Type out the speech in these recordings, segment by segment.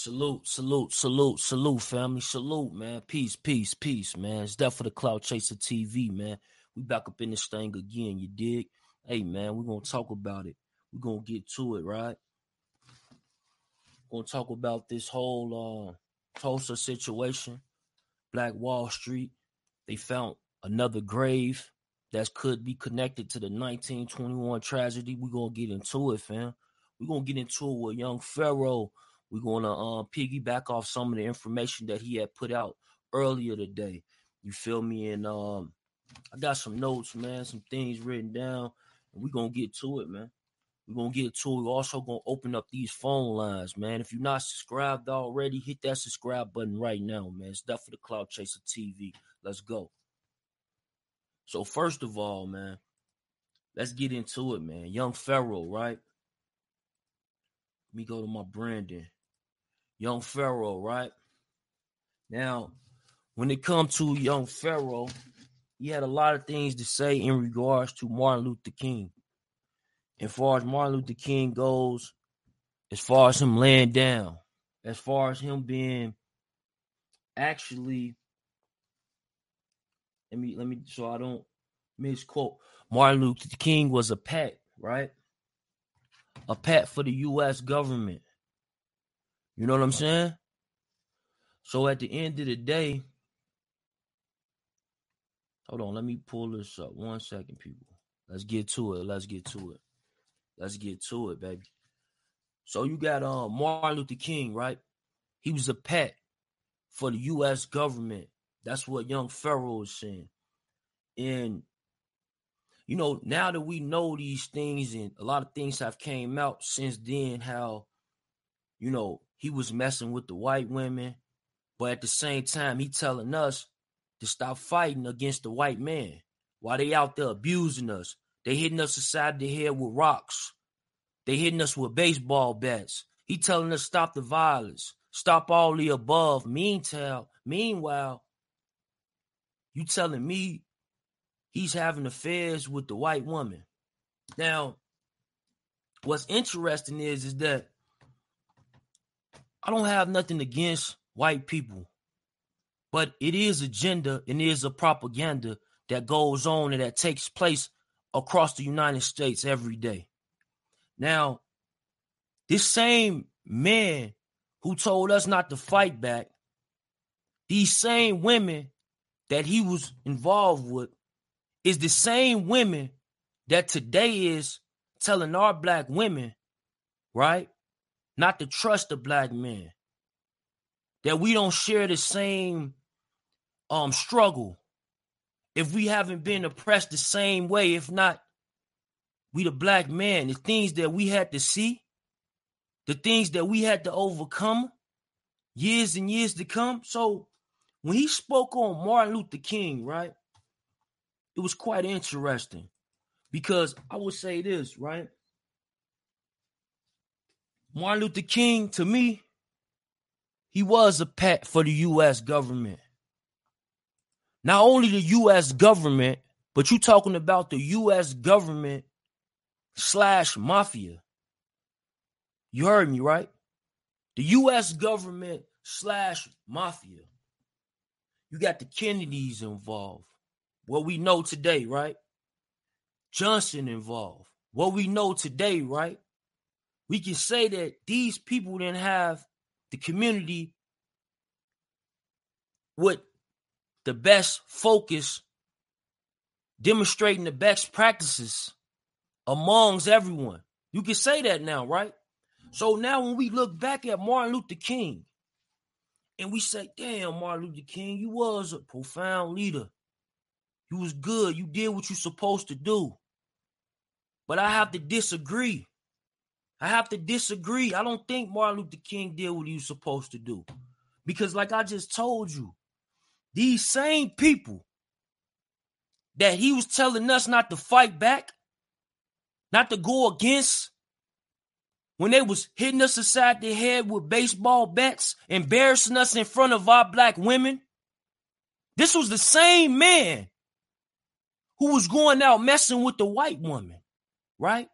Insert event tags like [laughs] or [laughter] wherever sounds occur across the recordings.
Salute, salute, salute, salute, family. Salute, man. Peace, peace, peace, man. It's that for the Cloud Chaser TV, man. We back up in this thing again, you dig? Hey, man, we're gonna talk about it. We're gonna get to it, right? We're gonna talk about this whole uh Tulsa situation, Black Wall Street. They found another grave that could be connected to the 1921 tragedy. We're gonna get into it, fam. We're gonna get into it with young Pharaoh we're going to uh, piggyback off some of the information that he had put out earlier today. You feel me? And um, I got some notes, man, some things written down, and we're going to get to it, man. We're going to get to it. We're also going to open up these phone lines, man. If you're not subscribed already, hit that subscribe button right now, man. It's for the Cloud Chaser TV. Let's go. So, first of all, man, let's get into it, man. Young Pharaoh, right? Let me go to my Brandon young Pharaoh, right? Now, when it comes to young Pharaoh, he had a lot of things to say in regards to Martin Luther King. As far as Martin Luther King goes, as far as him laying down, as far as him being actually let me let me so I don't misquote. Martin Luther King was a pet, right? A pet for the US government. You know what I'm saying? So at the end of the day, hold on, let me pull this up. One second, people. Let's get to it. Let's get to it. Let's get to it, baby. So you got um Martin Luther King, right? He was a pet for the US government. That's what young Pharaoh is saying. And you know, now that we know these things and a lot of things have came out since then, how you know he was messing with the white women, but at the same time, he telling us to stop fighting against the white man while they out there abusing us. They hitting us aside the head with rocks. They hitting us with baseball bats. He telling us stop the violence, stop all the above. Meanwhile, meanwhile, you telling me he's having affairs with the white woman. Now, what's interesting is is that I don't have nothing against white people, but it is agenda and it is a propaganda that goes on and that takes place across the United States every day. Now, this same man who told us not to fight back, these same women that he was involved with, is the same women that today is telling our black women, right, not to trust a black man. That we don't share the same um struggle. If we haven't been oppressed the same way, if not, we the black man, the things that we had to see, the things that we had to overcome years and years to come. So when he spoke on Martin Luther King, right? It was quite interesting because I would say this, right? Martin Luther King, to me, he was a pet for the U.S. government. Not only the U.S. government, but you talking about the U.S. government slash mafia. You heard me, right? The U.S. government slash mafia. You got the Kennedys involved. What we know today, right? Johnson involved. What we know today, right? We can say that these people didn't have the community with the best focus, demonstrating the best practices amongst everyone. You can say that now, right? So now when we look back at Martin Luther King and we say, damn, Martin Luther King, you was a profound leader. You was good. You did what you supposed to do. But I have to disagree I have to disagree. I don't think Martin Luther King did what he was supposed to do. Because, like I just told you, these same people that he was telling us not to fight back, not to go against, when they was hitting us aside the head with baseball bats, embarrassing us in front of our black women, this was the same man who was going out messing with the white woman, right?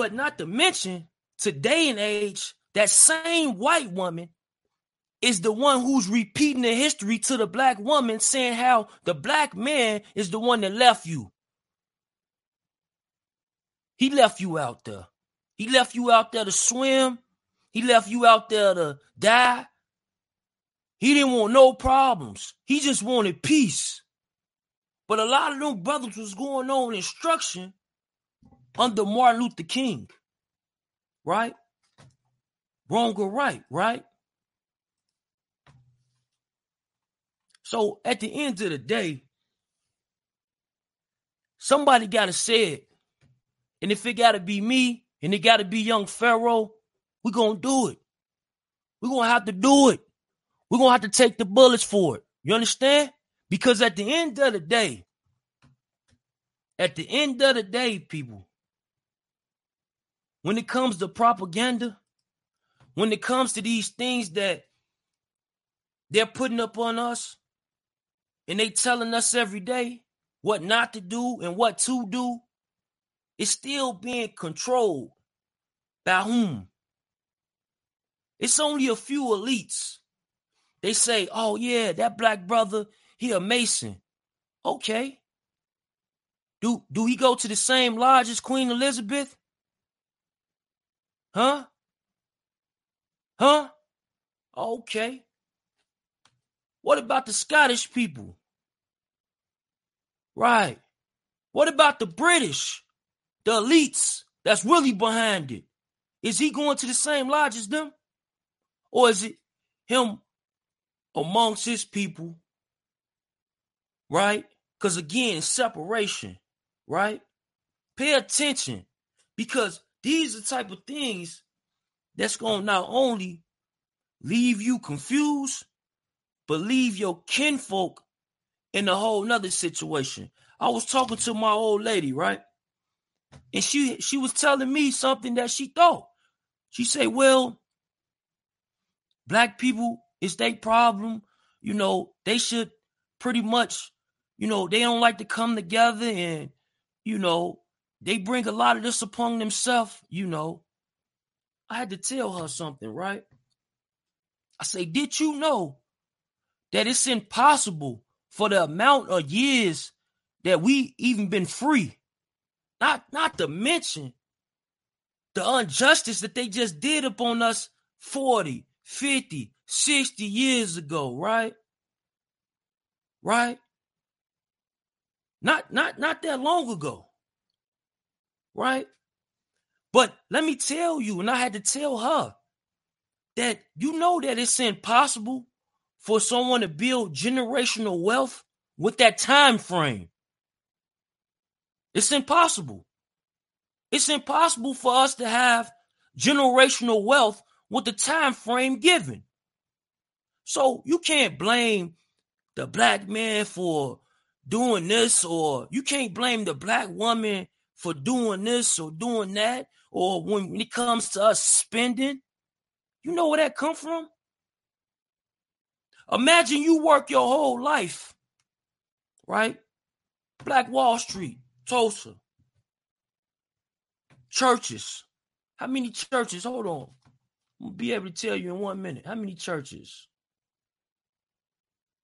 But not to mention, today and age, that same white woman is the one who's repeating the history to the black woman, saying how the black man is the one that left you. He left you out there. He left you out there to swim. He left you out there to die. He didn't want no problems. He just wanted peace. But a lot of them brothers was going on instruction under Martin Luther King. Right? Wrong or right, right? So at the end of the day, somebody got to say it. And if it got to be me and it got to be young Pharaoh, we're going to do it. We're going to have to do it. We're going to have to take the bullets for it. You understand? Because at the end of the day, at the end of the day, people, when it comes to propaganda, when it comes to these things that they're putting up on us, and they telling us every day what not to do and what to do, it's still being controlled by whom? It's only a few elites. They say, oh yeah, that black brother, he a Mason. Okay. Do do he go to the same lodge as Queen Elizabeth? Huh? Huh? Okay. What about the Scottish people? Right. What about the British? The elites that's really behind it. Is he going to the same lodge as them? Or is it him amongst his people? Right? Because again, separation, right? Pay attention because these are the type of things that's going to not only leave you confused, but leave your kinfolk in a whole nother situation. I was talking to my old lady, right? And she she was telling me something that she thought. She said, Well, black people, it's their problem. You know, they should pretty much, you know, they don't like to come together and, you know, they bring a lot of this upon themselves, you know. I had to tell her something, right? I say, did you know that it's impossible for the amount of years that we even been free. Not not to mention the injustice that they just did upon us 40, 50, 60 years ago, right? Right? Not not not that long ago. Right? But let me tell you, and I had to tell her that you know that it's impossible for someone to build generational wealth with that time frame. It's impossible. It's impossible for us to have generational wealth with the time frame given. So you can't blame the black man for doing this, or you can't blame the black woman for doing this or doing that, or when when it comes to us spending. You know where that come from? Imagine you work your whole life, right? Black Wall Street, Tulsa, churches. How many churches? Hold on. I'll be able to tell you in one minute. How many churches?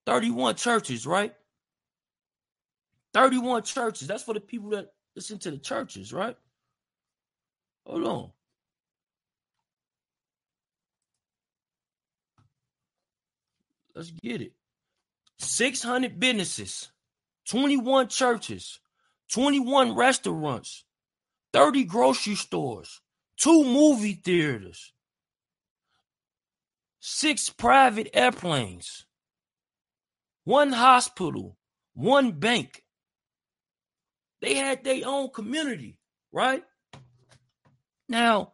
31 churches, right? 31 churches. That's for the people that listen to the churches, right? Hold on. Let's get it. 600 businesses, 21 churches, 21 restaurants, 30 grocery stores, two movie theaters, six private airplanes, one hospital, one bank. They had their own community, right? Now,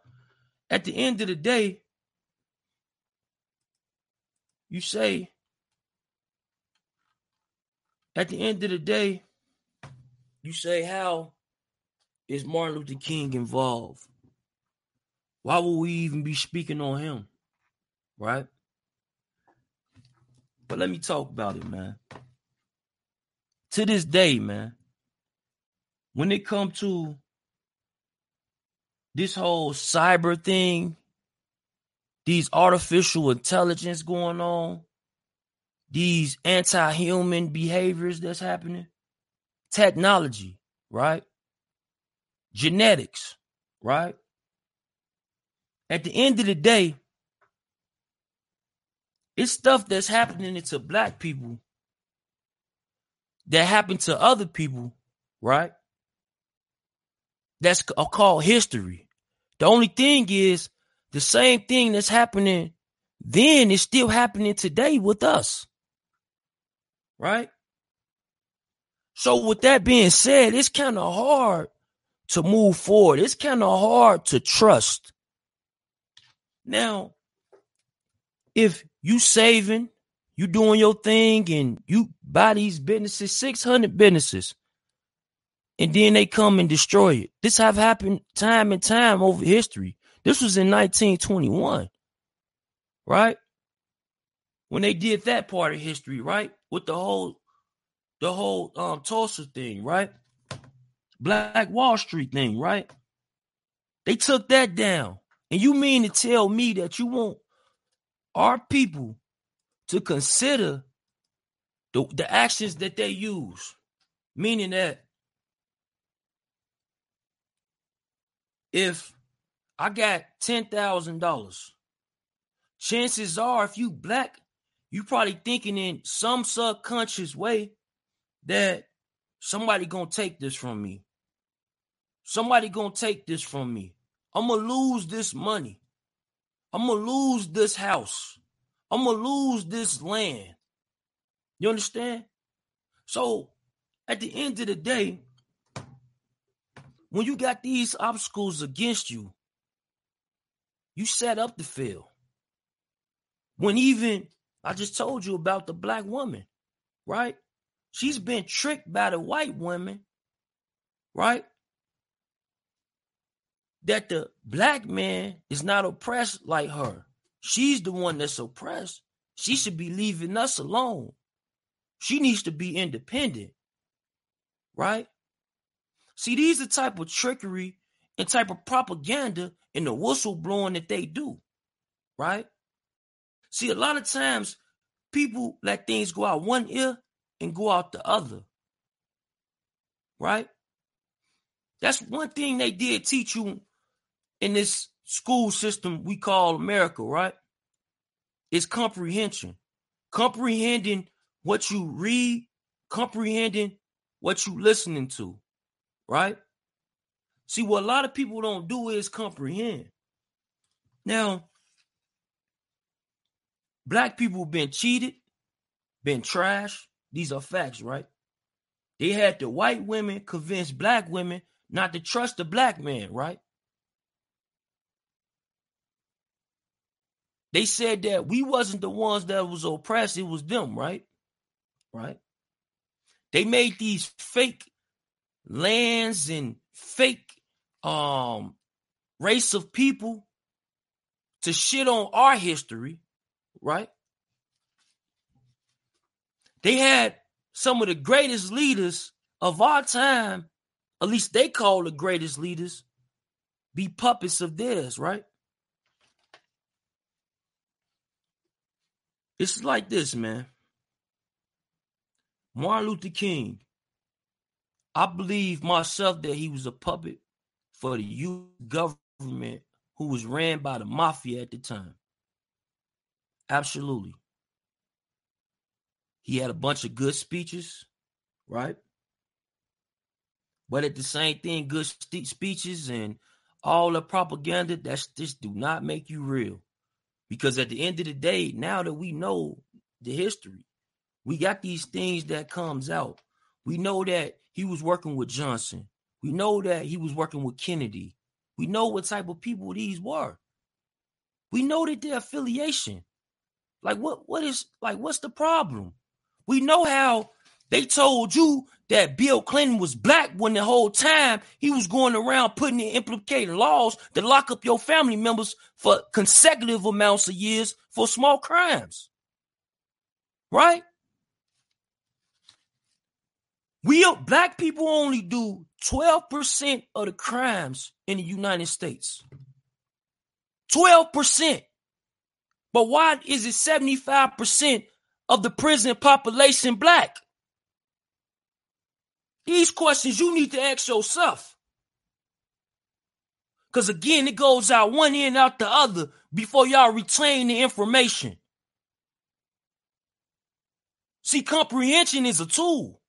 at the end of the day, you say, at the end of the day, you say, how is Martin Luther King involved? Why would we even be speaking on him? Right? But let me talk about it, man. To this day, man, when it comes to this whole cyber thing these artificial intelligence going on, these anti-human behaviors that's happening, technology, right? Genetics, right? At the end of the day, it's stuff that's happening to black people that happened to other people, right? That's called history. The only thing is the same thing that's happening then is still happening today with us. Right? So with that being said, it's kind of hard to move forward. It's kind of hard to trust. Now, if you saving, you doing your thing and you buy these businesses, 600 businesses, and then they come and destroy it. This have happened time and time over history. This was in 1921, right? When they did that part of history, right? With the whole, the whole um Tulsa thing, right? Black Wall Street thing, right? They took that down. And you mean to tell me that you want our people to consider the, the actions that they use, meaning that if I got ten thousand dollars. Chances are, if you black, you probably thinking in some subconscious way that somebody gonna take this from me. Somebody gonna take this from me. I'm gonna lose this money. I'm gonna lose this house. I'm gonna lose this land. You understand? So at the end of the day, when you got these obstacles against you, you set up the field. When even I just told you about the black woman, right? She's been tricked by the white women, right? That the black man is not oppressed like her. She's the one that's oppressed. She should be leaving us alone. She needs to be independent, right? See, these the type of trickery and type of propaganda and the whistle blowing that they do, right? See, a lot of times people let things go out one ear and go out the other, right? That's one thing they did teach you in this school system we call America, right? Is comprehension. Comprehending what you read, comprehending what you listening to, right? See, what a lot of people don't do is comprehend. Now, black people been cheated, been trashed. These are facts, right? They had the white women convince black women not to trust the black man, right? They said that we wasn't the ones that was oppressed, it was them, right? Right? They made these fake lands and fake um race of people to shit on our history, right? They had some of the greatest leaders of our time, at least they call the greatest leaders, be puppets of theirs, right? It's like this, man. Martin Luther King, I believe myself that he was a puppet for the U.S. government who was ran by the mafia at the time. Absolutely. He had a bunch of good speeches, right? But at the same thing, good speeches and all the propaganda that's just do not make you real. Because at the end of the day, now that we know the history, we got these things that comes out. We know that he was working with Johnson. We know that he was working with Kennedy. We know what type of people these were. We know that their affiliation. Like what what is like what's the problem? We know how they told you that Bill Clinton was black when the whole time he was going around putting in implicated laws to lock up your family members for consecutive amounts of years for small crimes. Right? We black people only do 12% of the crimes in the United States. 12%. But why is it 75% of the prison population black? These questions you need to ask yourself. Because again, it goes out one end out the other before y'all retain the information. See, comprehension is a tool.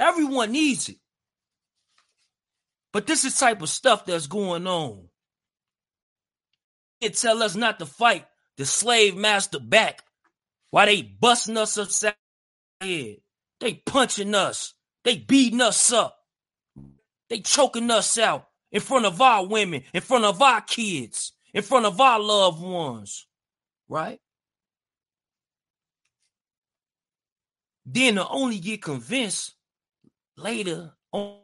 Everyone needs it. But this is type of stuff that's going on. It tell us not to fight the slave master back while they busting us upside the head. They punching us. They beating us up. They choking us out in front of our women, in front of our kids, in front of our loved ones. Right? Then to only get convinced later on,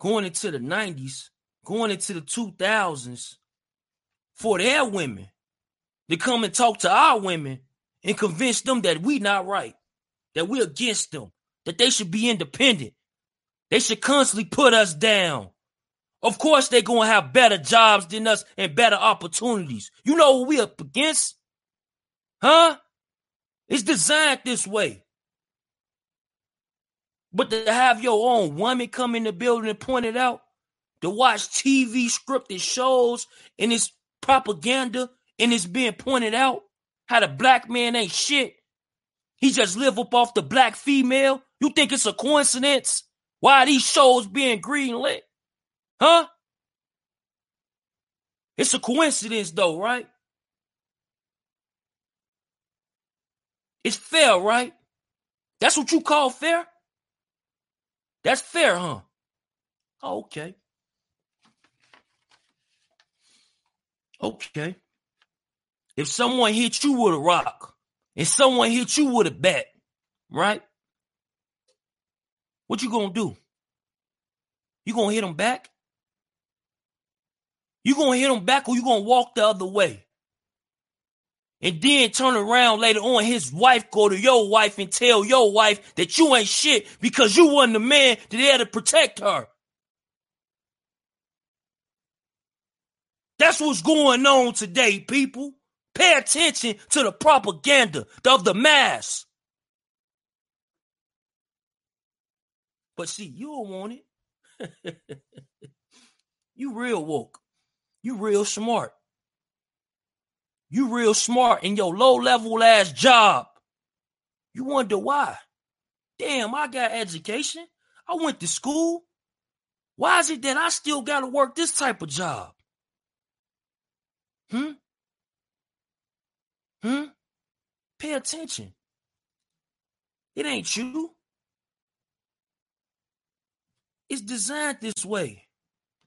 going into the 90s, going into the 2000s, for their women to come and talk to our women and convince them that we not right, that we're against them, that they should be independent. They should constantly put us down. Of course, they're going to have better jobs than us and better opportunities. You know what we up against? Huh? It's designed this way. But to have your own woman come in the building and point it out, to watch TV scripted shows and it's propaganda and it's being pointed out how the black man ain't shit. He just live up off the black female. You think it's a coincidence? Why these shows being greenlit? Huh? It's a coincidence though, right? It's fair, right? That's what you call fair? That's fair, huh? Oh, okay. Okay. If someone hit you with a rock, and someone hit you with a bat, right? What you gonna do? You gonna hit them back? You gonna hit them back or you gonna walk the other way? And then turn around later on, his wife go to your wife and tell your wife that you ain't shit because you wasn't the man that had to protect her. That's what's going on today, people. Pay attention to the propaganda of the mass. But see, you don't want it. [laughs] you real woke. You real smart. You real smart in your low level ass job. You wonder why. Damn, I got education. I went to school. Why is it that I still got to work this type of job? Hmm? Hmm? Pay attention. It ain't you. It's designed this way.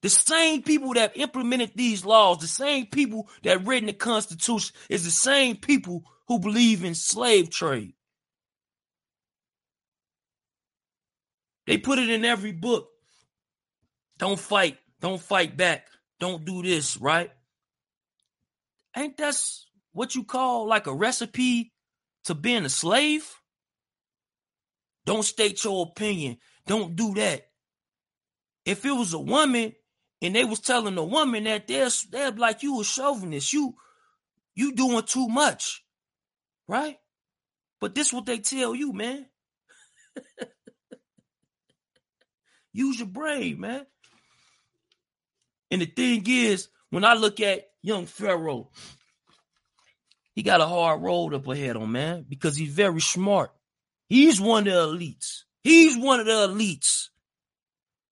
The same people that implemented these laws, the same people that written the Constitution, is the same people who believe in slave trade. They put it in every book. Don't fight. Don't fight back. Don't do this, right? Ain't that what you call like a recipe to being a slave? Don't state your opinion. Don't do that. If it was a woman and they was telling the woman that they're they're like you a chauvinist, you you doing too much, right? But this what they tell you, man. [laughs] Use your brain, man. And the thing is, when I look at young Pharaoh, he got a hard road up ahead on man because he's very smart. He's one of the elites. He's one of the elites.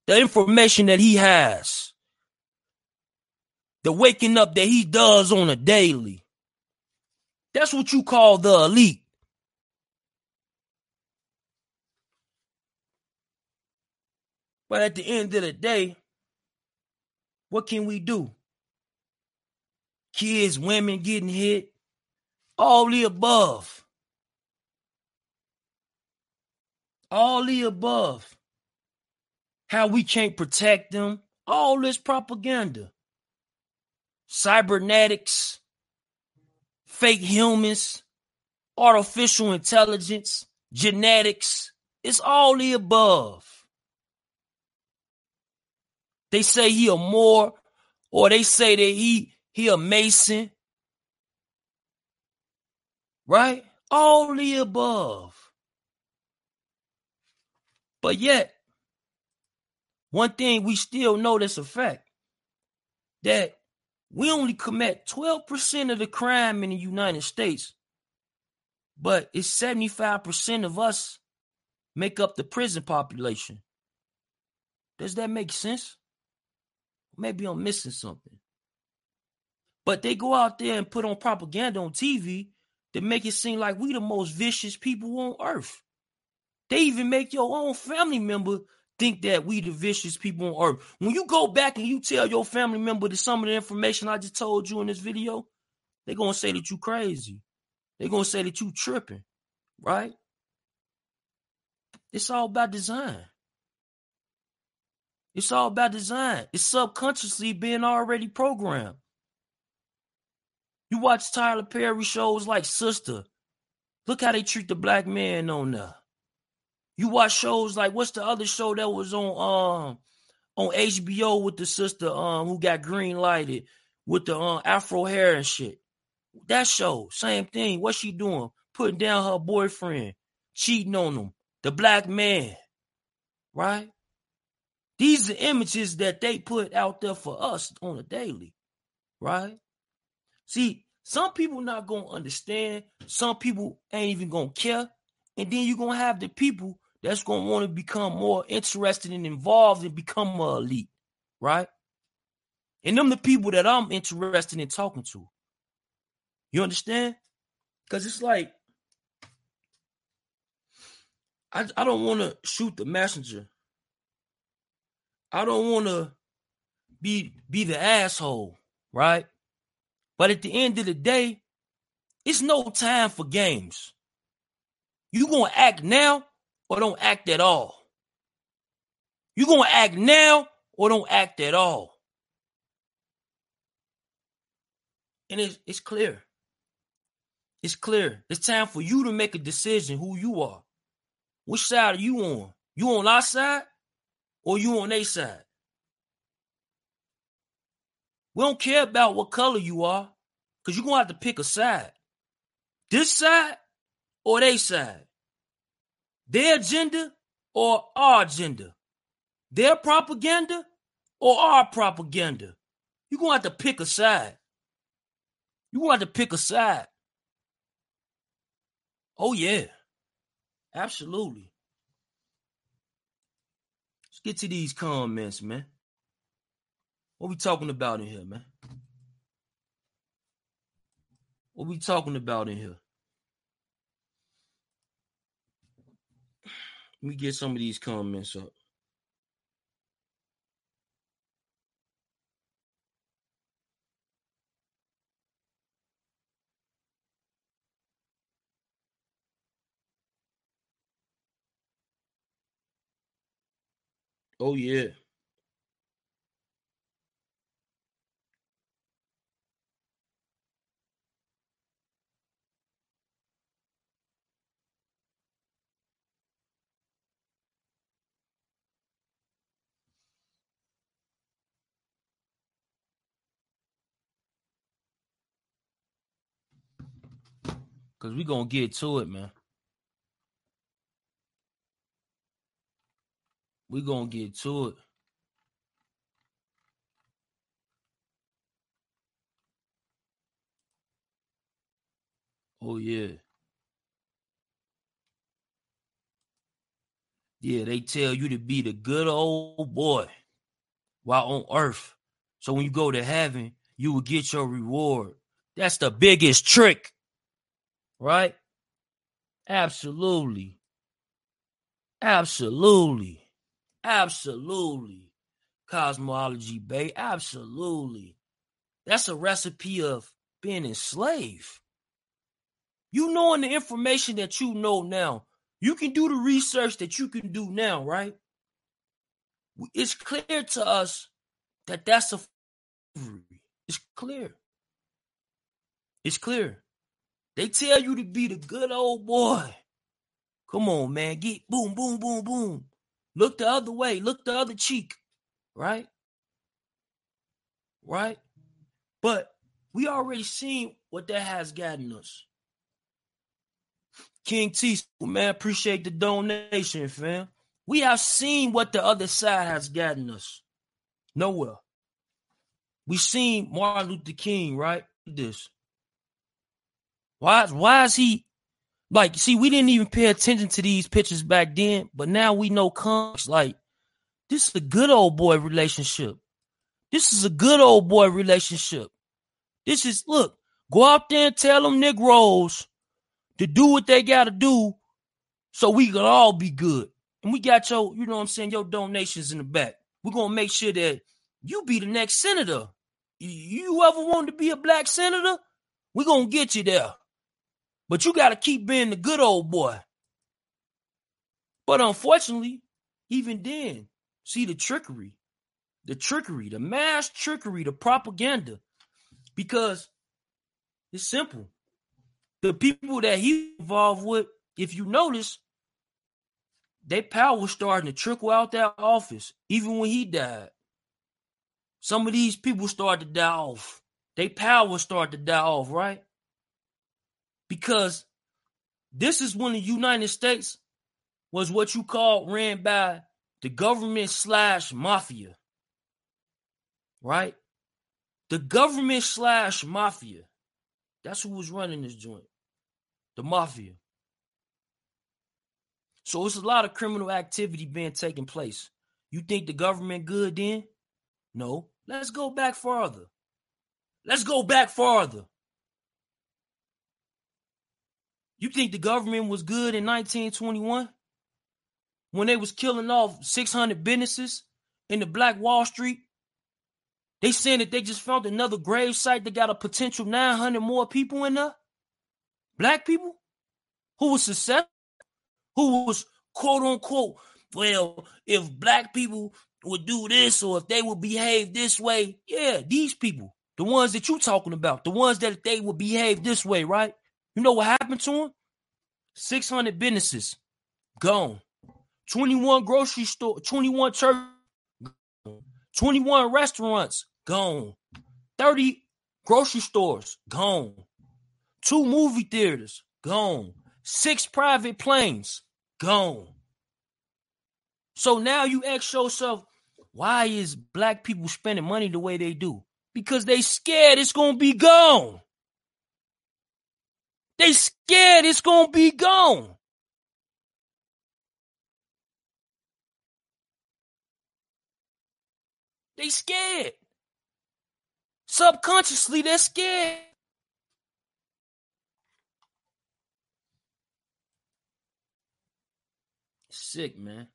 The information that he has the waking up that he does on a daily. That's what you call the elite. But at the end of the day, what can we do? Kids, women getting hit, all the above. All the above. How we can't protect them, all this propaganda cybernetics, fake humans, artificial intelligence, genetics. It's all the above. They say he a Moor, or they say that he he a Mason, right? All the above. But yet, one thing we still know that's a fact that we only commit 12% of the crime in the United States, but it's 75% of us make up the prison population. Does that make sense? Maybe I'm missing something. But they go out there and put on propaganda on TV to make it seem like we the most vicious people on earth. They even make your own family member think that we the vicious people on earth. When you go back and you tell your family member that some of the information I just told you in this video, they're gonna say that you crazy. They're gonna say that you tripping, right? It's all about design. It's all about design. It's subconsciously being already programmed. You watch Tyler Perry shows like Sistas. Look how they treat the black man on there. You watch shows like what's the other show that was on um on HBO with the sister um who got green lighted with the um afro hair and shit. That show, same thing. What's she doing? Putting down her boyfriend, cheating on him, the black man, right? These are images that they put out there for us on a daily, right? See, some people not gonna understand. Some people ain't even gonna care, and then you're gonna have the people that's going to want to become more interested and involved and become a elite, right? And them the people that I'm interested in talking to. You understand? Because it's like, I, I don't want to shoot the messenger. I don't want to be be the asshole, right? But at the end of the day, it's no time for games. You gonna act now or don't act at all. You gonna act now or don't act at all. And it's, it's clear. It's clear. It's time for you to make a decision who you are. Which side are you on? You on our side or you on their side? We don't care about what color you are because you're to have to pick a side. This side or they side their agenda or our agenda, their propaganda or our propaganda. You're going to have to pick a side. You're going to have to pick a side. Oh, yeah. Absolutely. Let's get to these comments, man. What we talking about in here, man? What we talking about in here? Let me get some of these comments up. Oh yeah. Cause we gonna get to it, man. We gonna get to it. Oh yeah. Yeah, they tell you to be the good old boy while on earth. So when you go to heaven, you will get your reward. That's the biggest trick. Right? Absolutely. Absolutely. Absolutely. Cosmology Bay. Absolutely. That's a recipe of being enslaved. You knowing the information that you know now, you can do the research that you can do now, right? It's clear to us that that's a it's clear. It's clear. They tell you to be the good old boy. Come on, man. Get boom, boom, boom, boom. Look the other way. Look the other cheek. Right? Right? But we already seen what that has gotten us. King T, man, appreciate the donation, fam. We have seen what the other side has gotten us. Nowhere. We seen Martin Luther King, right? This. Why, why is he like, see, we didn't even pay attention to these pictures back then, but now we know comics like this is a good old boy relationship. This is a good old boy relationship. This is look, go out there and tell them Negroes to do what they gotta do so we can all be good. And we got your, you know what I'm saying, your donations in the back. We're gonna make sure that you be the next senator. You ever want to be a black senator? We're gonna get you there. But you gotta keep being the good old boy. But unfortunately, even then, see the trickery, the trickery, the mass trickery, the propaganda. Because it's simple. The people that he involved with, if you notice, their power was starting to trickle out that office, even when he died. Some of these people started to die off. Their power started to die off, right? Because this is when the United States was what you call ran by the government slash mafia. Right? The government slash mafia. That's who was running this joint. The mafia. So it's a lot of criminal activity being taken place. You think the government good then? No. Let's go back farther. Let's go back farther. You think the government was good in 1921? When they was killing off 600 businesses in the Black Wall Street? They saying that they just found another grave site that got a potential 900 more people in there? Black people? Who was successful? Who was quote unquote, well, if black people would do this or if they would behave this way, yeah, these people, the ones that you talking about, the ones that they would behave this way, right? You know what happened to them? 600 businesses gone. 21 grocery store, 21 church, 21 restaurants gone. 30 grocery stores gone. Two movie theaters gone. Six private planes gone. So now you ask yourself, why is black people spending money the way they do? Because they scared it's gonna be gone. They scared it's gonna be gone. They scared. Subconsciously, they're scared. Sick, man.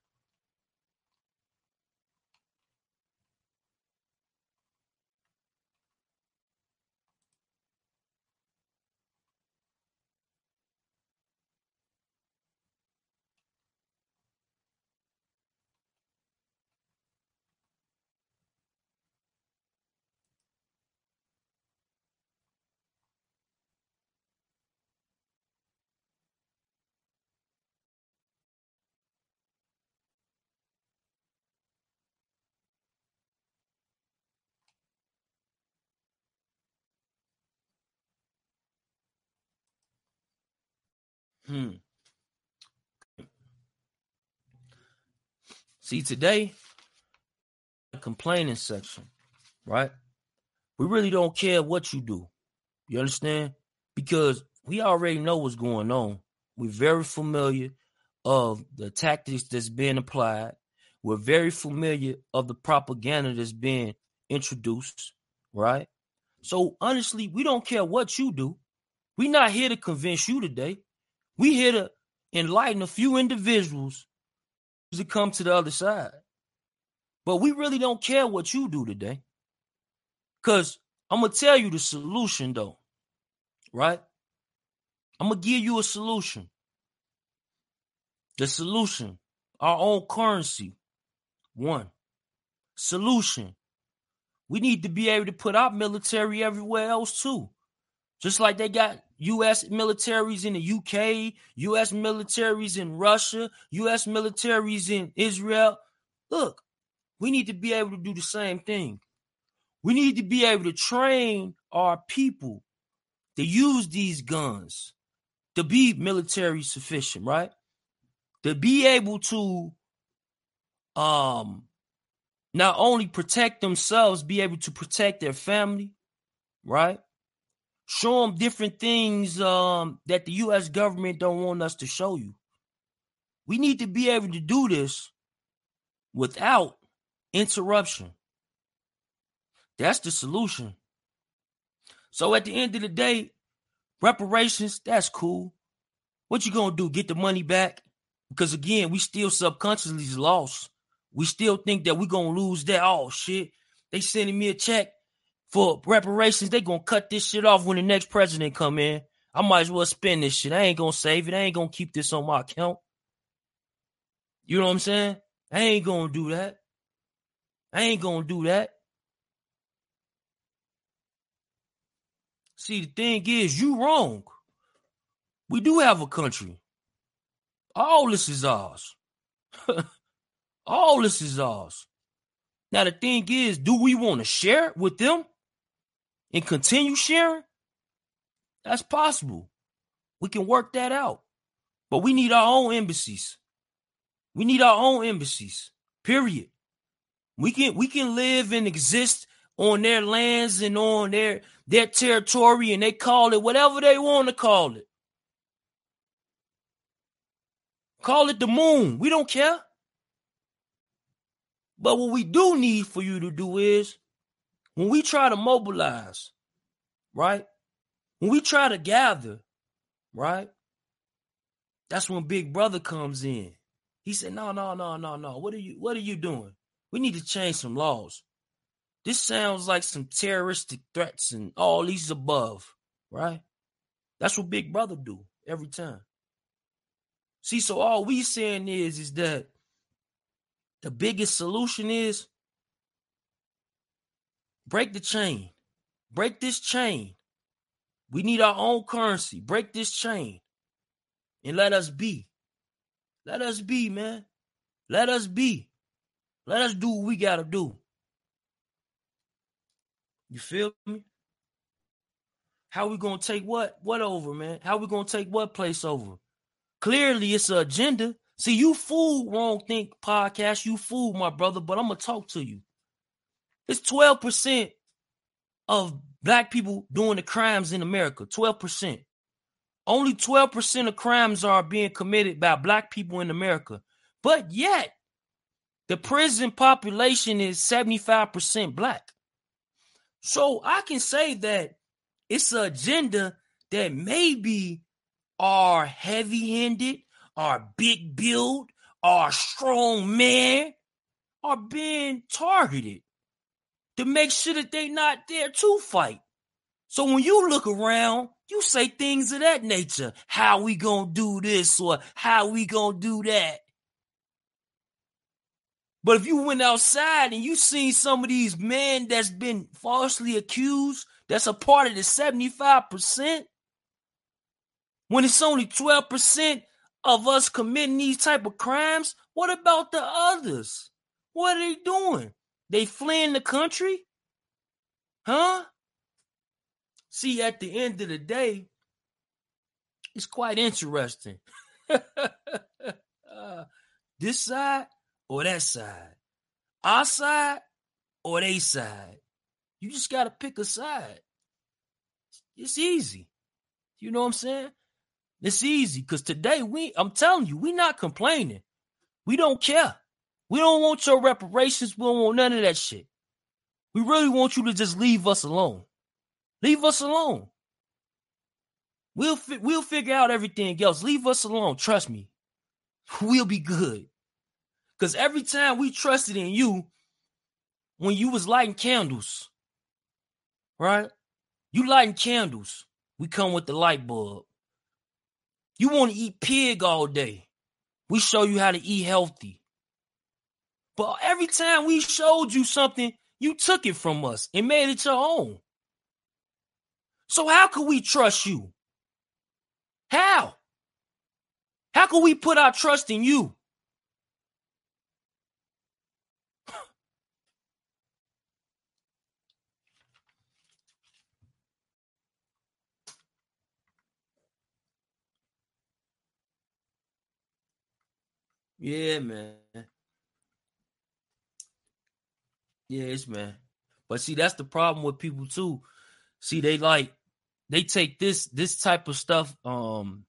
Hmm. See, today, complaining section, right? We really don't care what you do. You understand? Because we already know what's going on. We're very familiar of the tactics that's being applied. We're very familiar of the propaganda that's being introduced, right? So honestly, we don't care what you do. We're not here to convince you today. We here to enlighten a few individuals to come to the other side. But we really don't care what you do today. Because I'm going to tell you the solution, though. Right? I'm going to give you a solution. The solution, our own currency. One. Solution. We need to be able to put our military everywhere else, too. Just like they got U.S. militaries in the UK, U.S. militaries in Russia, U.S. militaries in Israel. Look, we need to be able to do the same thing. We need to be able to train our people to use these guns to be military sufficient, right? To be able to um not only protect themselves, be able to protect their family, right? Show them different things um, that the U.S. government don't want us to show you. We need to be able to do this without interruption. That's the solution. So at the end of the day, reparations, that's cool. What you gonna do? Get the money back? Because again, we still subconsciously lost. We still think that we're gonna lose that. Oh shit. They sending me a check for reparations. They gonna cut this shit off when the next president come in. I might as well spend this shit. I ain't gonna save it. I ain't gonna keep this on my account. You know what I'm saying? I ain't gonna do that. I ain't gonna do that. See, the thing is, you wrong. We do have a country. All this is ours. [laughs] All this is ours. Now, the thing is, do we want to share it with them and continue sharing? That's possible. We can work that out. But we need our own embassies. We need our own embassies. Period. We can we can live and exist on their lands and on their their territory and they call it whatever they want to call it. Call it the moon. We don't care. But what we do need for you to do is when we try to mobilize, right? When we try to gather, right? That's when Big Brother comes in. He said, "No, no, no, no, no. What are you what are you doing? We need to change some laws. This sounds like some terroristic threats and all these above, right? That's what Big Brother do every time. See, so all we saying is is that the biggest solution is break the chain. Break this chain. We need our own currency. Break this chain and let us be. Let us be, man. Let us be. Let us do what we got to do. You feel me? How we gonna take what what over, man? How we gonna take what place over? Clearly, it's an agenda. See, you fool wrong think podcast. You fool, my brother. But I'm gonna talk to you. It's twelve percent of black people doing the crimes in America. Twelve percent. Only twelve percent of crimes are being committed by black people in America. But yet, the prison population is 75% black. So I can say that it's an agenda that maybe are heavy-handed, are big build, are strong men, are being targeted to make sure that they not there to fight. So when you look around, you say things of that nature. How we gonna do this or how we gonna do that? But if you went outside and you seen some of these men that's been falsely accused, that's a part of the 75%, when it's only 12% of us committing these type of crimes, what about the others? What are they doing? They fleeing the country? Huh? See, at the end of the day, it's quite interesting. uh, [laughs] this side or that side, our side or they side. You just got to pick a side. It's easy. You know what I'm saying? It's easy because today we, I'm telling you, we not complaining. We don't care. We don't want your reparations. We don't want none of that shit. We really want you to just leave us alone. Leave us alone. We'll fi- we'll figure out everything else. Leave us alone. Trust me. [laughs] We'll be good. Because every time we trusted in you, when you was lighting candles, right? You lighting candles. We come with the light bulb. You want to eat pig all day. We show you how to eat healthy. But every time we showed you something, you took it from us and made it your own. So how could we trust you? How? How could we put our trust in you? [laughs] yeah, man. Yes, man. But see, that's the problem with people too. See, they like they take this this type of stuff, um,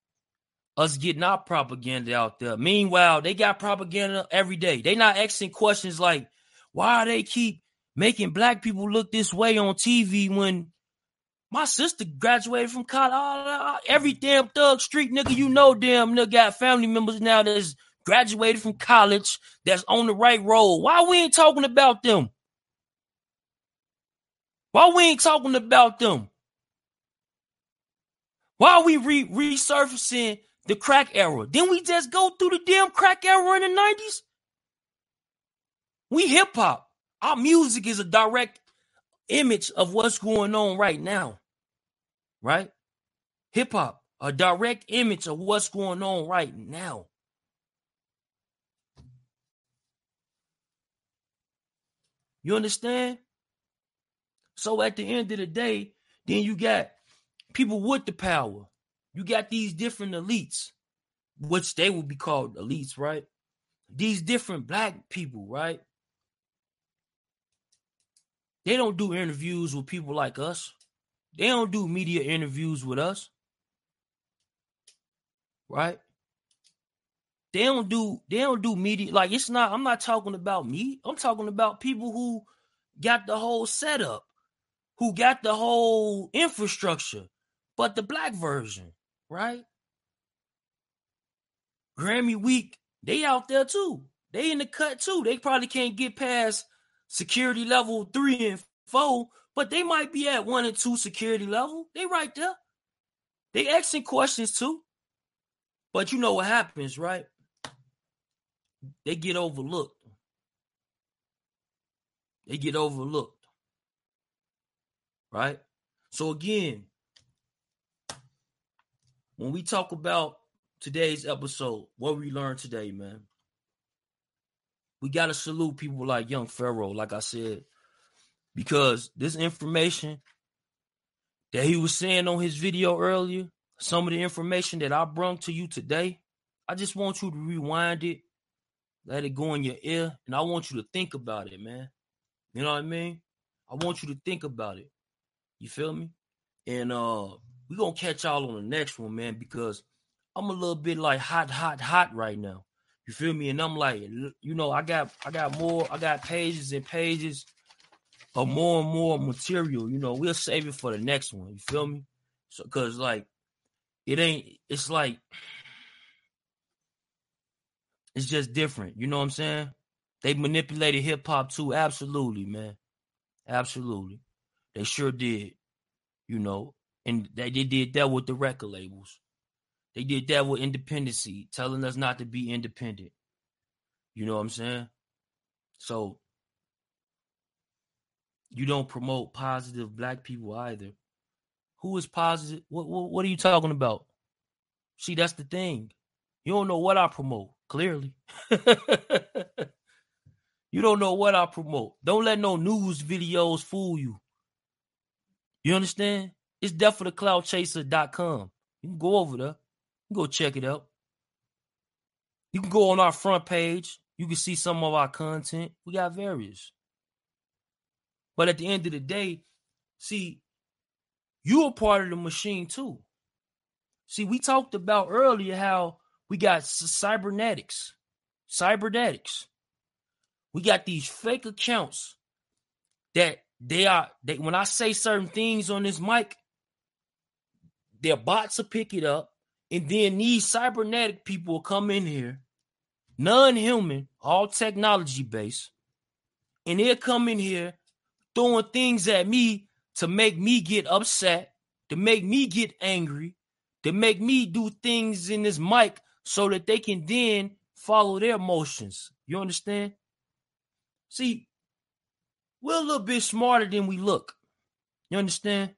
us getting our propaganda out there. Meanwhile, they got propaganda every day. They not asking questions like, why they keep making black people look this way on TV when my sister graduated from college. Every damn thug street nigga you know, damn nigga got family members now that's graduated from college that's on the right road. Why we ain't talking about them? Why we ain't talking about them? Why are we re- resurfacing the crack era? Didn't we just go through the damn crack era in the 90s? We hip hop. Our music is a direct image of what's going on right now. Right? Hip hop, a direct image of what's going on right now. You understand? So at the end of the day, then you got people with the power. You got these different elites, which they would be called elites, right? These different black people, right? They don't do interviews with people like us. They don't do media interviews with us. Right? They don't do they don't do media like it's not I'm not talking about me. I'm talking about people who got the whole setup who got the whole infrastructure, but the black version, right? Grammy Week, they out there too. They in the cut too. They probably can't get past security level three and four, but they might be at one and two security level. They right there. They asking questions too. But you know what happens, right? They get overlooked. They get overlooked right? So again, when we talk about today's episode, what we learned today, man, we gotta salute people like Young Pharaoh, like I said, because this information that he was saying on his video earlier, some of the information that I brought to you today, I just want you to rewind it, let it go in your ear, and I want you to think about it, man. You know what I mean? I want you to think about it. You feel me? And uh we're gonna catch y'all on the next one, man, because I'm a little bit like hot, hot, hot right now. You feel me? And I'm like, you know, I got I got more, I got pages and pages of more and more material. You know, we'll save it for the next one. You feel me? So cause like it ain't it's like it's just different. You know what I'm saying? They manipulated hip hop too. Absolutely, man. Absolutely. They sure did. You know, and they, they did that with the record labels. They did that with independency, telling us not to be independent. You know what I'm saying? So you don't promote positive black people either. Who is positive? What, what what are you talking about? See, that's the thing. You don't know what I promote, clearly. [laughs] you don't know what I promote. Don't let no news videos fool you. You understand? It's deathforthecloudchaser.com. You can go over there. You go check it out. You can go on our front page. You can see some of our content. We got various. But at the end of the day, see, you're part of the machine too. See, we talked about earlier how we got cybernetics. Cybernetics. We got these fake accounts that they are they when I say certain things on this mic, their bots will pick it up, and then these cybernetic people will come in here, non-human, all technology based, and they'll come in here throwing things at me to make me get upset, to make me get angry, to make me do things in this mic so that they can then follow their emotions. You understand? See, we're a little bit smarter than we look. You understand?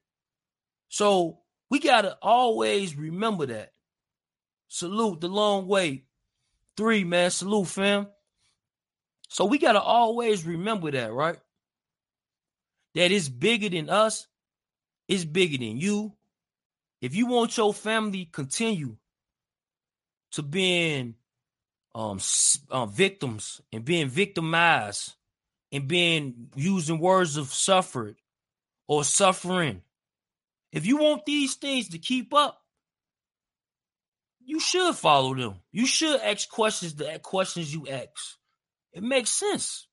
So we gotta always remember that. Salute the long way. Three, man. Salute, fam. So we gotta always remember that, right? That it's bigger than us, it's bigger than you. If you want your family continue to being um, uh, victims and being victimized and being using words of suffered or suffering. If you want these things to keep up, you should follow them. You should ask questions the questions you ask. It makes sense.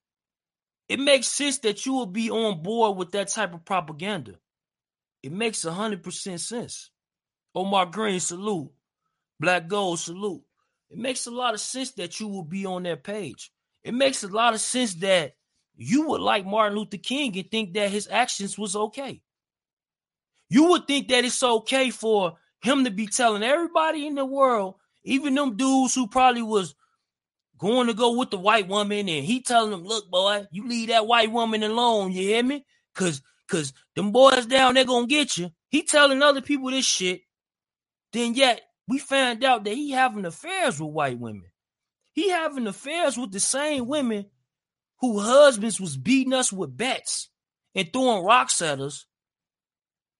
It makes sense that you will be on board with that type of propaganda. It makes hundred percent sense. Omar Green, salute. Black Gold, salute. It makes a lot of sense that you will be on that page. It makes a lot of sense that you would like Martin Luther King and think that his actions was okay. You would think that it's okay for him to be telling everybody in the world, even them dudes who probably was going to go with the white woman, and he telling them, "Look, boy, you leave that white woman alone." You hear me? Cause, cause them boys down, they're gonna get you. He telling other people this shit. Then yet we found out that he having affairs with white women. He having affairs with the same women who husbands was beating us with bats and throwing rocks at us.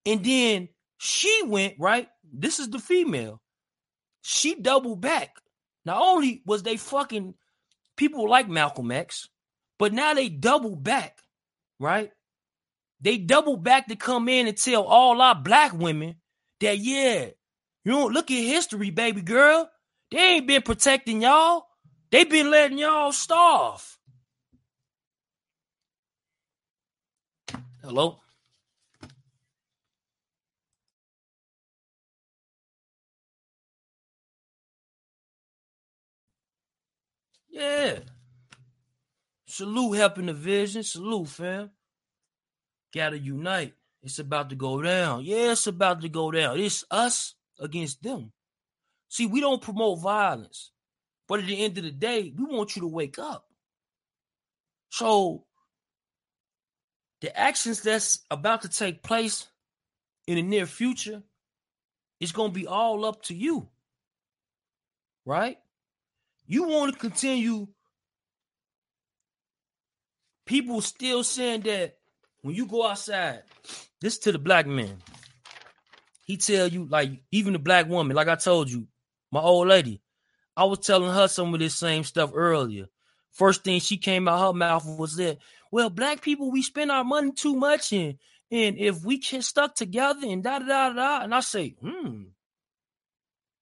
And then she went, right? This is the female. She doubled back. Not only was they fucking people like Malcolm X, but now they double back, right? They double back to come in and tell all our black women that, yeah, you don't look at history, baby girl. They ain't been protecting y'all. They been letting y'all starve. Hello? Yeah. Salute helping the vision. Salute, fam. Gotta unite. It's about to go down. Yeah, it's about to go down. It's us against them. See, we don't promote violence, but at the end of the day, we want you to wake up. So, the actions that's about to take place in the near future is going to be all up to you. Right? You want to continue people still saying that when you go outside, this to the black man. He tell you like even the black woman, like I told you, my old lady. I was telling her some of this same stuff earlier. First thing she came out her mouth was that, well, black people we spend our money too much and and if we can stuck together and da da da da, and I say, hmm,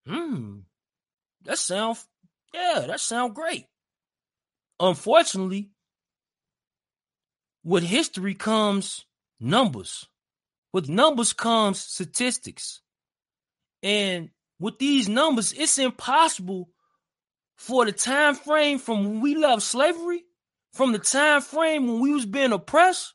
hmm, that sound, yeah, that sound great. Unfortunately, with history comes numbers. With numbers comes statistics. And with these numbers, it's impossible for the time frame from when we left slavery, from the time frame when we was being oppressed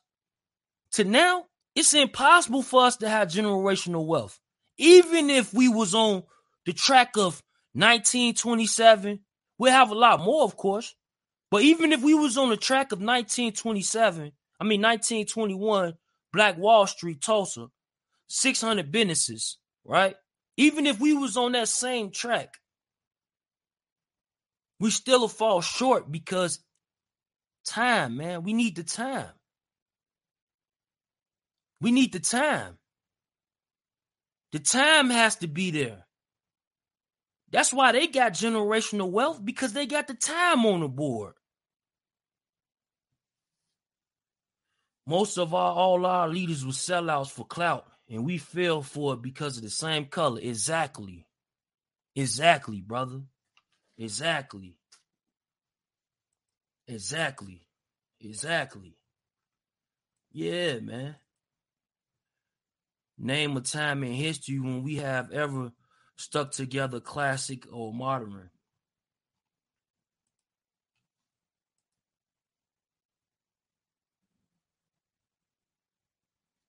to now, it's impossible for us to have generational wealth. Even if we was on the track of 1927, we'll have a lot more, of course. But even if we was on the track of 1927, I mean 1921, Black Wall Street, Tulsa, 600 businesses, right? Even if we was on that same track, we still fall short because time, man. We need the time. We need the time. The time has to be there. That's why they got generational wealth because they got the time on the board. Most of our all our leaders were sellouts for clout, and we fell for it because of the same color. Exactly. Exactly, brother. Exactly. Exactly. Exactly. Yeah, man. Name a time in history when we have ever stuck together classic or modern.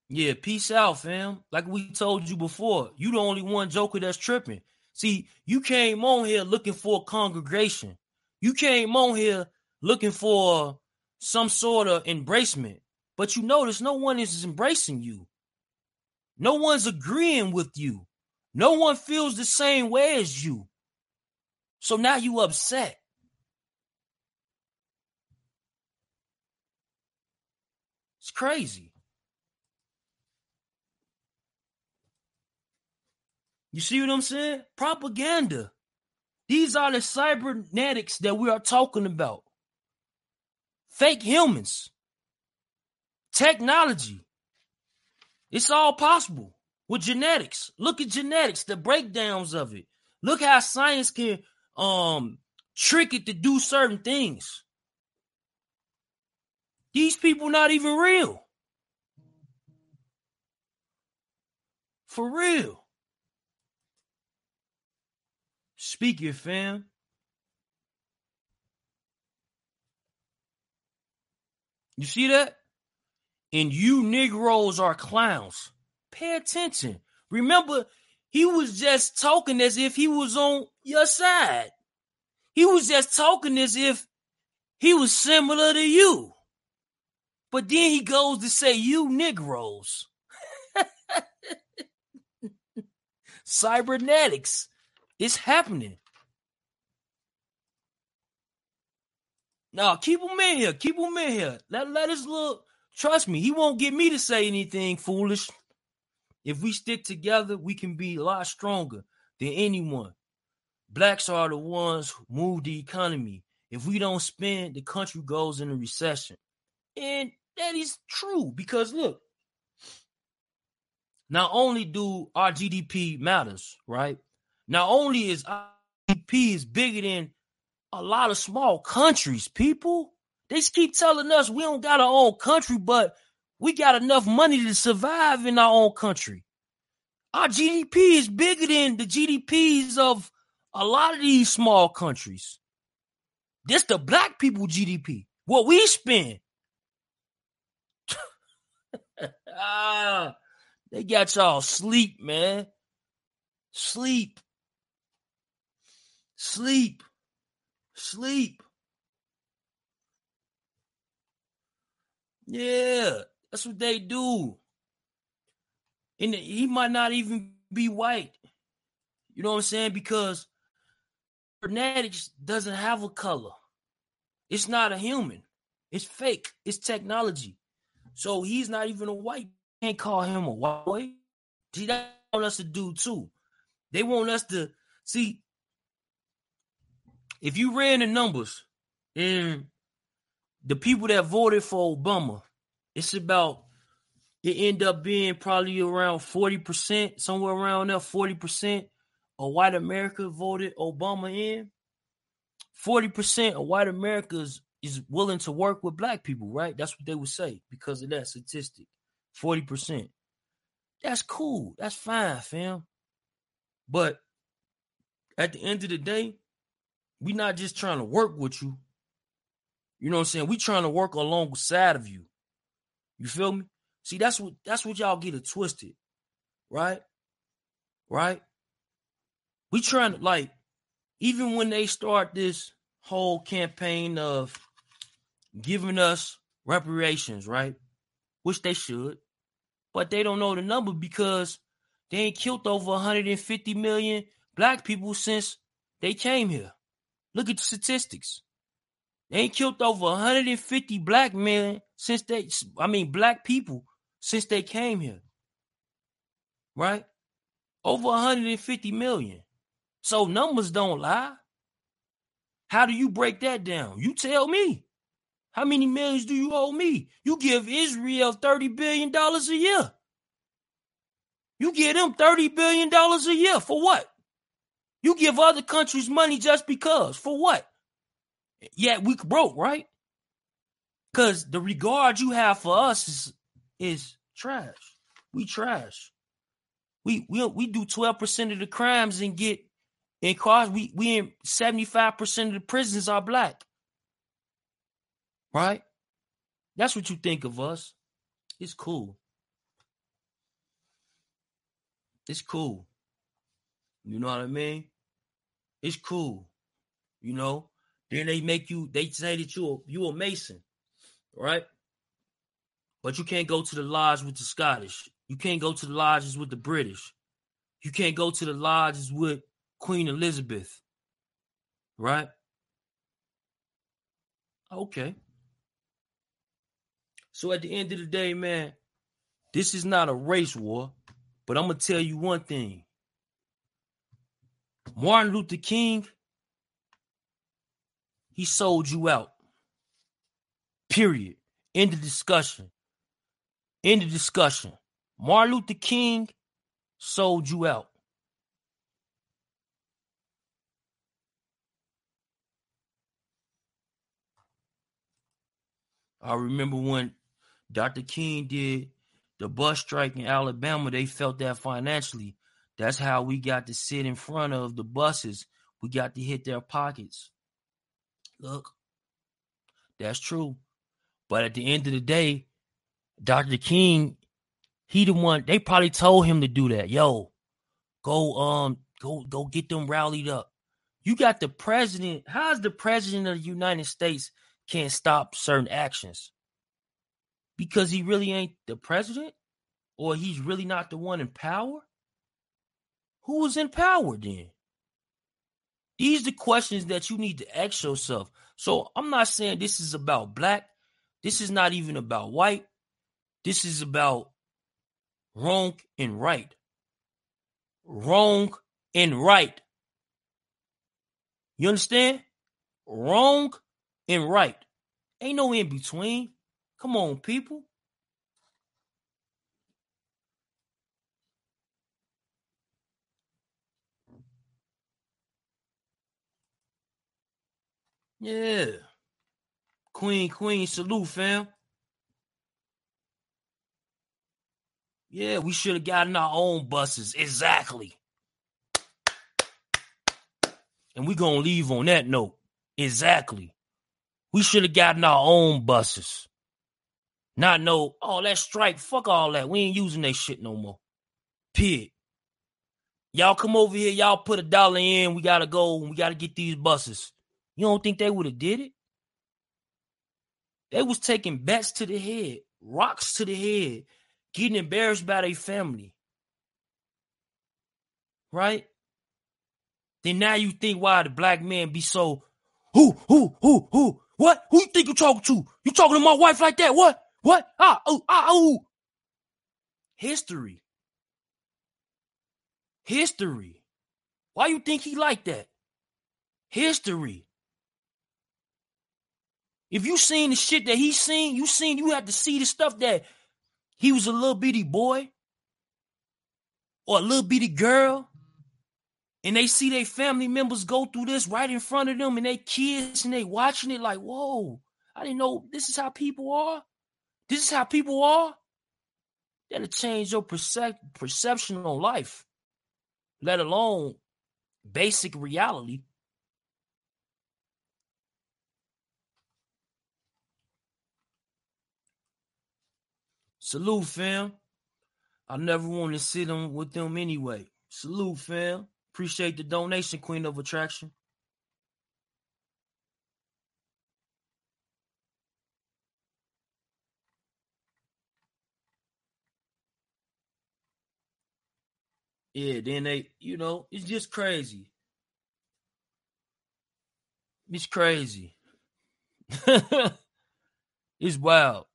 Yeah, peace out, fam. Like we told you before, you the only one joker that's tripping. See, you came on here looking for a congregation. You came on here looking for some sort of embracement. But you notice no one is embracing you. No one's agreeing with you. No one feels the same way as you. So now you upset. It's crazy. You see what I'm saying? Propaganda. These are the cybernetics that we are talking about. Fake humans. Technology. It's all possible with genetics. Look at genetics, the breakdowns of it. Look how science can um trick it to do certain things. These people not even real. For real. Speak your fam. You see that? And you Negroes are clowns. Pay attention. Remember, he was just talking as if he was on your side. He was just talking as if he was similar to you. But then he goes to say, You Negroes. [laughs] Cybernetics. It's happening. No, keep him in here. Keep him in here. Let, let us look. Trust me, he won't get me to say anything foolish. If we stick together, we can be a lot stronger than anyone. Blacks are the ones who move the economy. If we don't spend, the country goes into recession. And that is true because look, not only do our GDP matters, right? Not only is our GDP is bigger than a lot of small countries, people. They keep telling us we don't got our own country, but we got enough money to survive in our own country. Our GDP is bigger than the GDPs of a lot of these small countries. This the black people GDP. What we spend. [laughs] ah, they got y'all sleep, man. Sleep. Sleep. Sleep. Yeah, that's what they do. And he might not even be white. You know what I'm saying? Because cybernetics doesn't have a color. It's not a human. It's fake. It's technology. So he's not even a white. Can't call him a white. See, that want us to do too. They want us to see. If you ran the numbers and the people that voted for Obama, it's about it end up being probably around 40%, somewhere around there, 40% of white America voted Obama in. 40% of white Americans is willing to work with black people, right? That's what they would say because of that statistic. 40%. That's cool. That's fine, fam. But at the end of the day, we not just trying to work with you. You know what I'm saying? We trying to work alongside of you. You feel me? See, that's what that's what y'all get it twisted, right? Right? We trying to like, even when they start this whole campaign of giving us reparations, right? Which they should, but they don't know the number because they ain't killed over 150 million black people since they came here. Look at the statistics. They killed over 150 black men since they, I mean, black people since they came here. Right? Over 150 million. So numbers don't lie. How do you break that down? You tell me. How many millions do you owe me? You give Israel $30 billion a year. You give them $30 billion a year. For what? You give other countries money just because. For what? Yeah, we broke, right? Because the regard you have for us is is trash. We trash. We we we do 12% of the crimes and get in cars. We we in 75% of the prisons are black. Right? That's what you think of us. It's cool. It's cool. You know what I mean? It's cool. You know? Then they make you, they say that you a, you a Mason, right? But you can't go to the lodge with the Scottish. You can't go to the lodges with the British. You can't go to the lodges with Queen Elizabeth, right? Okay. So at the end of the day, man, this is not a race war, but I'm gonna tell you one thing. Martin Luther King He sold you out. Period. End of discussion. End of discussion. Martin Luther King sold you out. I remember when Dr. King did the bus strike in Alabama, they felt that financially. That's how we got to sit in front of the buses. We got to hit their pockets. Look, that's true. But at the end of the day, Dr. King, he the one, they probably told him to do that. Yo, go um go go get them rallied up. You got the president. How's the president of the United States can't stop certain actions? Because he really ain't the president? Or he's really not the one in power? Who was in power then? These are the questions that you need to ask yourself. So I'm not saying this is about black. This is not even about white. This is about wrong and right. Wrong and right. You understand? Wrong and right. Ain't no in between. Come on, people. Yeah. Queen, Queen, salute, fam. Yeah, we should have gotten our own buses. Exactly. And we gonna leave on that note. Exactly. We should have gotten our own buses. Not no, oh, that strike. Fuck all that. We ain't using that shit no more. Pig. Y'all come over here, y'all put a dollar in. We gotta go. We gotta get these buses. You don't think they would have did it? They was taking bats to the head, rocks to the head, getting embarrassed by their family. Right? Then now you think why the black man be so who, who, who, who, what? Who you think you talking to? You talking to my wife like that? What? What? Ah, oh, ah, oh. History. History. Why you think he like that? History. If you seen the shit that he seen, you seen you had to see the stuff that he was a little bitty boy or a little bitty girl, and they see their family members go through this right in front of them, and they kids and they watching it like, whoa, I didn't know this is how people are. This is how people are. That'll change your percep- perception on life, let alone basic reality. Salute, fam. I never want to sit on with them anyway. Salute, fam. Appreciate the donation, Queen of Attraction. Yeah, then they, you know, it's just crazy. It's crazy. [laughs] it's wild.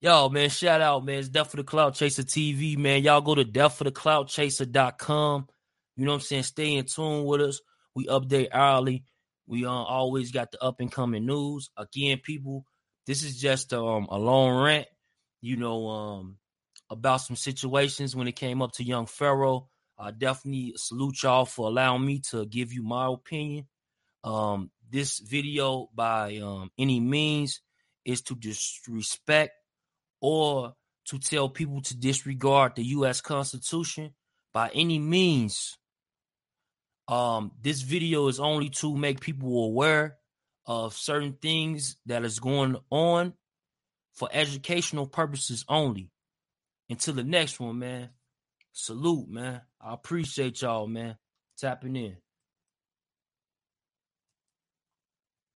Yo, man, shout out, man. It's Death for the Cloud Chaser TV, man. Y'all go to deathforthecloudchaser.com. You know what I'm saying? Stay in tune with us. We update hourly. We uh, always got the up and coming news. Again, people, this is just um, a long rant, you know, um, about some situations when it came up to young Pharaoh. I definitely salute y'all for allowing me to give you my opinion. Um, this video, by um, any means, is to disrespect or to tell people to disregard the U.S. Constitution by any means. Um, this video is only to make people aware of certain things that is going on for educational purposes only. Until the next one, man. Salute, man. I appreciate y'all, man. Tapping in.